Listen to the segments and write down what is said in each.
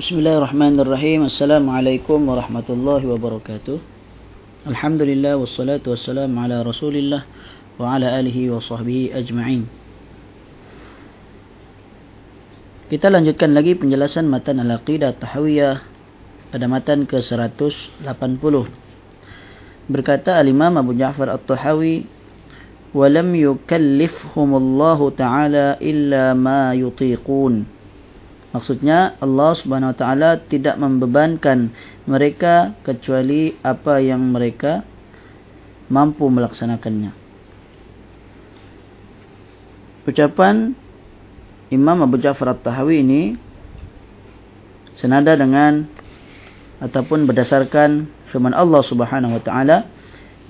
Bismillahirrahmanirrahim. Assalamualaikum warahmatullahi wabarakatuh. Alhamdulillah wassalatu wassalamu ala Rasulillah wa ala alihi wa sahbihi ajma'in. Kita lanjutkan lagi penjelasan matan al-aqidah tahawiyah pada matan ke-180. Berkata al-Imam Abu Ja'far At-Tahawi, "Wa lam yukallifhum Allah Ta'ala illa ma yutiqun." Maksudnya Allah Subhanahu Wa Taala tidak membebankan mereka kecuali apa yang mereka mampu melaksanakannya. Ucapan Imam Abu Ja'far At-Tahawi ini senada dengan ataupun berdasarkan firman Allah Subhanahu Wa Taala,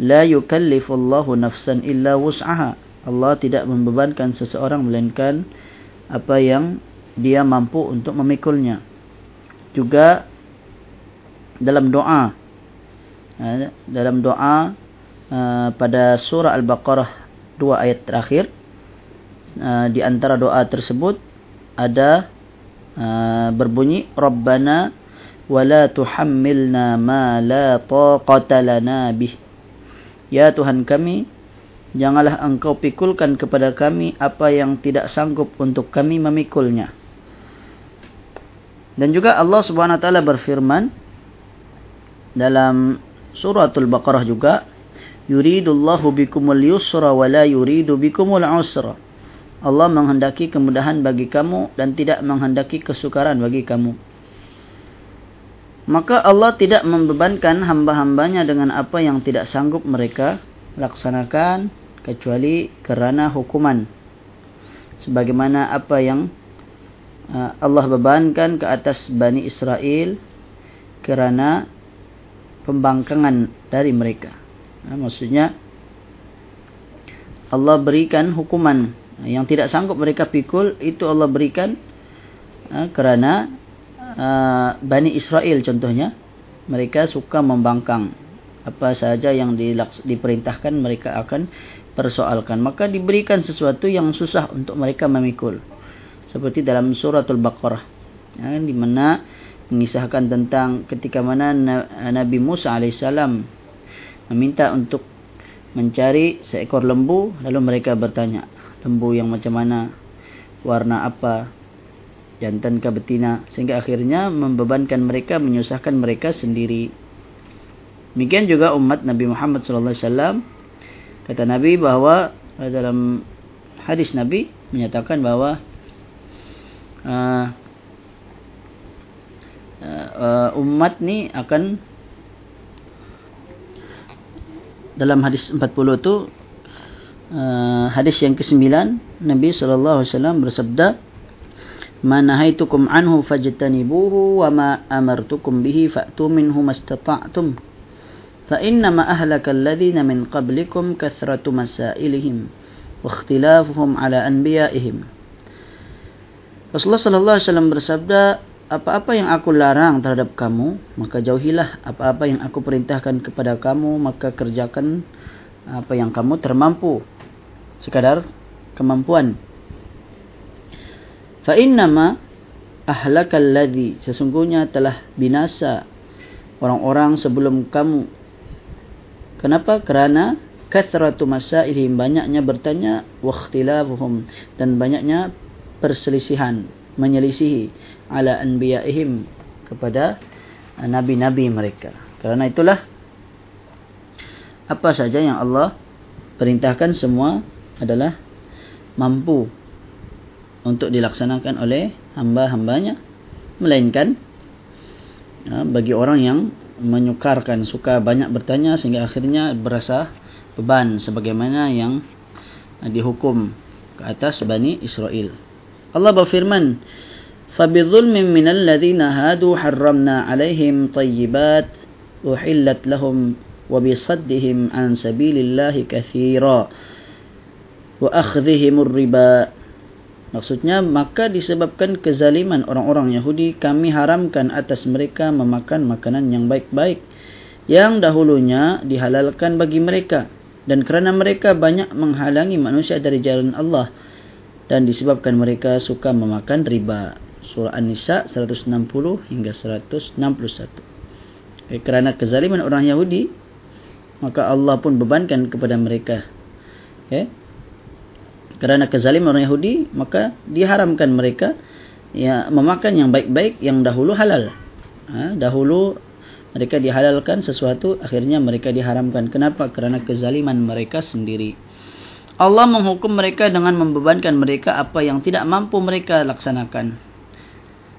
"La yukallifu Allahu nafsan illa wus'aha." Allah tidak membebankan seseorang melainkan apa yang dia mampu untuk memikulnya. Juga dalam doa. Ha, dalam doa ha, pada surah Al-Baqarah dua ayat terakhir ha, di antara doa tersebut ada berbunyi Rabbana wala tuhammilna ma la taqata lana bih. Ya Tuhan kami janganlah engkau pikulkan kepada kami apa yang tidak sanggup untuk kami memikulnya dan juga Allah Subhanahu wa taala berfirman dalam suratul Baqarah juga yuridullahu bikumul yusra wa la yuridu bikumul usra. Allah menghendaki kemudahan bagi kamu dan tidak menghendaki kesukaran bagi kamu. Maka Allah tidak membebankan hamba-hambanya dengan apa yang tidak sanggup mereka laksanakan kecuali kerana hukuman. Sebagaimana apa yang Allah bebankan ke atas Bani Israel kerana pembangkangan dari mereka. Ah, maksudnya Allah berikan hukuman. Yang tidak sanggup mereka pikul itu Allah berikan ah, kerana Bani Israel contohnya mereka suka membangkang. Apa sahaja yang diperintahkan mereka akan persoalkan. Maka diberikan sesuatu yang susah untuk mereka memikul seperti dalam suratul baqarah. Ya, di mana mengisahkan tentang ketika mana Nabi Musa alaihissalam meminta untuk mencari seekor lembu lalu mereka bertanya lembu yang macam mana? Warna apa? Jantan ke betina? Sehingga akhirnya membebankan mereka menyusahkan mereka sendiri. Demikian juga umat Nabi Muhammad sallallahu alaihi wasallam. Kata Nabi bahwa dalam hadis Nabi menyatakan bahwa uh, uh, umat ni akan dalam hadis 40 tu uh, hadis yang ke-9 Nabi sallallahu alaihi wasallam bersabda Ma nahaitukum anhu fajtanibuhu wa ma amartukum bihi fa'tu minhu mastata'tum. Fa inna ma ahlaka alladhina min qablikum kathratu masailihim wa ikhtilafuhum ala anbiya'ihim Rasulullah sallallahu alaihi wasallam bersabda, apa-apa yang aku larang terhadap kamu, maka jauhilah apa-apa yang aku perintahkan kepada kamu, maka kerjakan apa yang kamu termampu. Sekadar kemampuan. Fa innama ahlakal ladzi sesungguhnya telah binasa orang-orang sebelum kamu. Kenapa? Kerana kathratu masailihim banyaknya bertanya wa ikhtilafuhum dan banyaknya perselisihan menyelisihi ala anbiya'ihim kepada nabi-nabi mereka kerana itulah apa saja yang Allah perintahkan semua adalah mampu untuk dilaksanakan oleh hamba-hambanya melainkan ya, bagi orang yang menyukarkan suka banyak bertanya sehingga akhirnya berasa beban sebagaimana yang dihukum ke atas Bani Israel. Allah berfirman فَبِظُلْمٍ مِّنَ الَّذِينَ هَادُوا حَرَّمْنَا عَلَيْهِمْ طَيِّبَاتٍ أُحِلَّتْ لَهُمْ وَبِصَدِّهِمْ عَنْ سَبِيلِ اللَّهِ كَثِيرًا وَأَخْذِهِمُ الرِّبَا Maksudnya, maka disebabkan kezaliman orang-orang Yahudi, kami haramkan atas mereka memakan makanan yang baik-baik yang dahulunya dihalalkan bagi mereka. Dan kerana mereka banyak menghalangi manusia dari jalan Allah, dan disebabkan mereka suka memakan riba. surah An-Nisa 160 hingga 161 eh, kerana kezaliman orang Yahudi maka Allah pun bebankan kepada mereka. Eh, kerana kezaliman orang Yahudi maka diharamkan mereka ya memakan yang baik-baik yang dahulu halal. Ha, dahulu mereka dihalalkan sesuatu akhirnya mereka diharamkan. Kenapa? Kerana kezaliman mereka sendiri Allah menghukum mereka dengan membebankan mereka apa yang tidak mampu mereka laksanakan.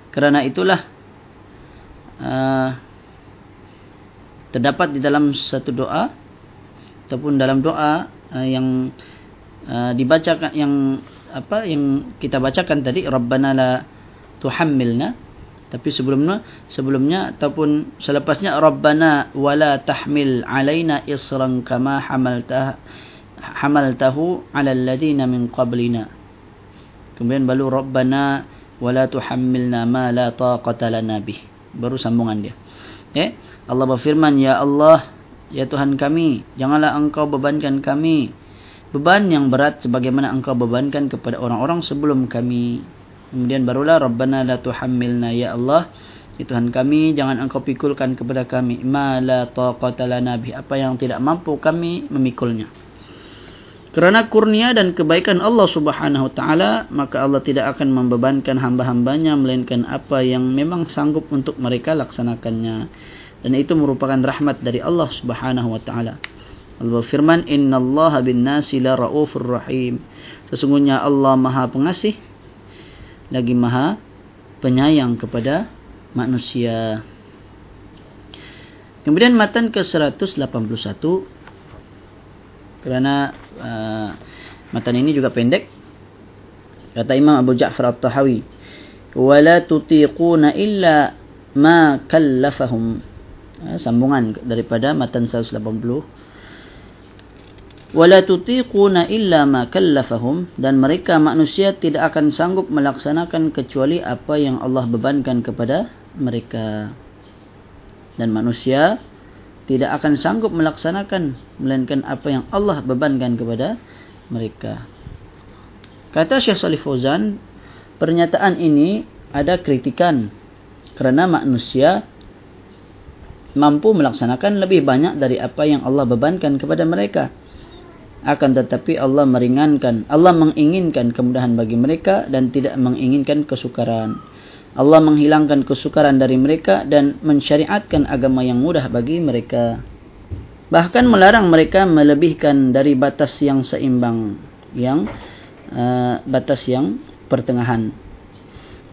Kerana itulah uh, terdapat di dalam satu doa ataupun dalam doa uh, yang uh, dibacakan yang apa yang kita bacakan tadi Rabbana la tuhammilna tapi sebelumnya sebelumnya ataupun selepasnya Rabbana wala tahmil alaina isran kama hamaltah hamaltahu ala alladhina min qablina. Kemudian baru rabbana wala tuhammilna ma la taqata lana bih. Baru sambungan dia. Eh Allah berfirman ya Allah ya Tuhan kami janganlah engkau bebankan kami beban yang berat sebagaimana engkau bebankan kepada orang-orang sebelum kami. Kemudian barulah rabbana la tuhammilna ya Allah ya Tuhan kami jangan engkau pikulkan kepada kami ma la taqata lana bih. Apa yang tidak mampu kami memikulnya kerana kurnia dan kebaikan Allah subhanahu wa ta'ala, maka Allah tidak akan membebankan hamba-hambanya melainkan apa yang memang sanggup untuk mereka laksanakannya. Dan itu merupakan rahmat dari Allah subhanahu wa ta'ala. Allah berfirman, Inna Allah bin nasi la ra'ufur rahim. Sesungguhnya Allah maha pengasih, lagi maha penyayang kepada manusia. Kemudian matan ke 181, kerana uh, matan ini juga pendek. Kata Imam Abu Ja'far At-Tahawi wala tutiquna illa ma kallafahum. Uh, sambungan daripada matan 180 wala tutiquna illa ma kallafahum. Dan mereka manusia tidak akan sanggup melaksanakan kecuali apa yang Allah bebankan kepada mereka. Dan manusia tidak akan sanggup melaksanakan melainkan apa yang Allah bebankan kepada mereka. Kata Syekh Salih Fauzan, pernyataan ini ada kritikan kerana manusia mampu melaksanakan lebih banyak dari apa yang Allah bebankan kepada mereka. Akan tetapi Allah meringankan, Allah menginginkan kemudahan bagi mereka dan tidak menginginkan kesukaran. Allah menghilangkan kesukaran dari mereka dan mensyariatkan agama yang mudah bagi mereka. Bahkan melarang mereka melebihkan dari batas yang seimbang, yang uh, batas yang pertengahan.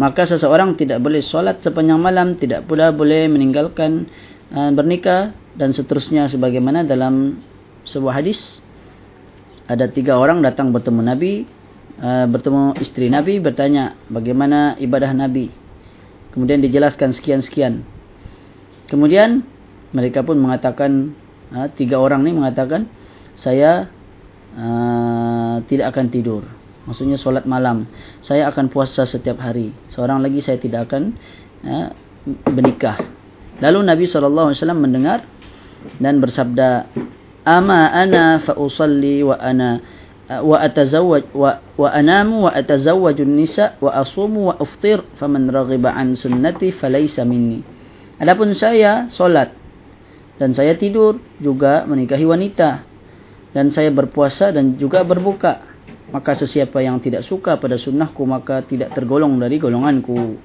Maka seseorang tidak boleh solat sepanjang malam, tidak pula boleh meninggalkan uh, bernikah dan seterusnya sebagaimana dalam sebuah hadis. Ada tiga orang datang bertemu Nabi, uh, bertemu istri Nabi, bertanya bagaimana ibadah Nabi. Kemudian dijelaskan sekian-sekian. Kemudian mereka pun mengatakan, ha, tiga orang ni mengatakan, saya uh, tidak akan tidur. Maksudnya solat malam. Saya akan puasa setiap hari. Seorang lagi saya tidak akan uh, bernikah. Lalu Nabi SAW mendengar dan bersabda, Ama ana fa usalli wa ana wa atazawwaj wa wa anamu wa atazawwaju nisa wa asumu wa uftir faman raghiba an sunnati falaysa minni. Adapun saya solat dan saya tidur juga menikahi wanita dan saya berpuasa dan juga berbuka maka sesiapa yang tidak suka pada sunnahku maka tidak tergolong dari golonganku.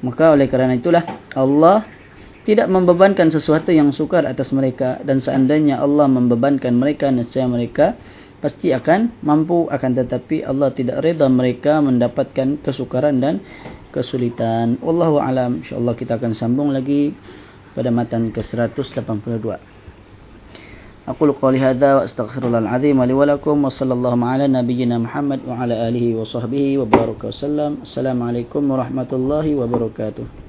Maka oleh kerana itulah Allah tidak membebankan sesuatu yang sukar atas mereka dan seandainya Allah membebankan mereka nescaya mereka pasti akan mampu akan tetapi Allah tidak reda mereka mendapatkan kesukaran dan kesulitan. Wallahu alam. Insyaallah kita akan sambung lagi pada matan ke-182. Aku qouli hadza wa astaghfirullahal azim wa li wa lakum wa sallallahu ala nabiyyina Muhammad wa ala alihi wa sahbihi wa baraka wasallam. Assalamualaikum warahmatullahi wabarakatuh.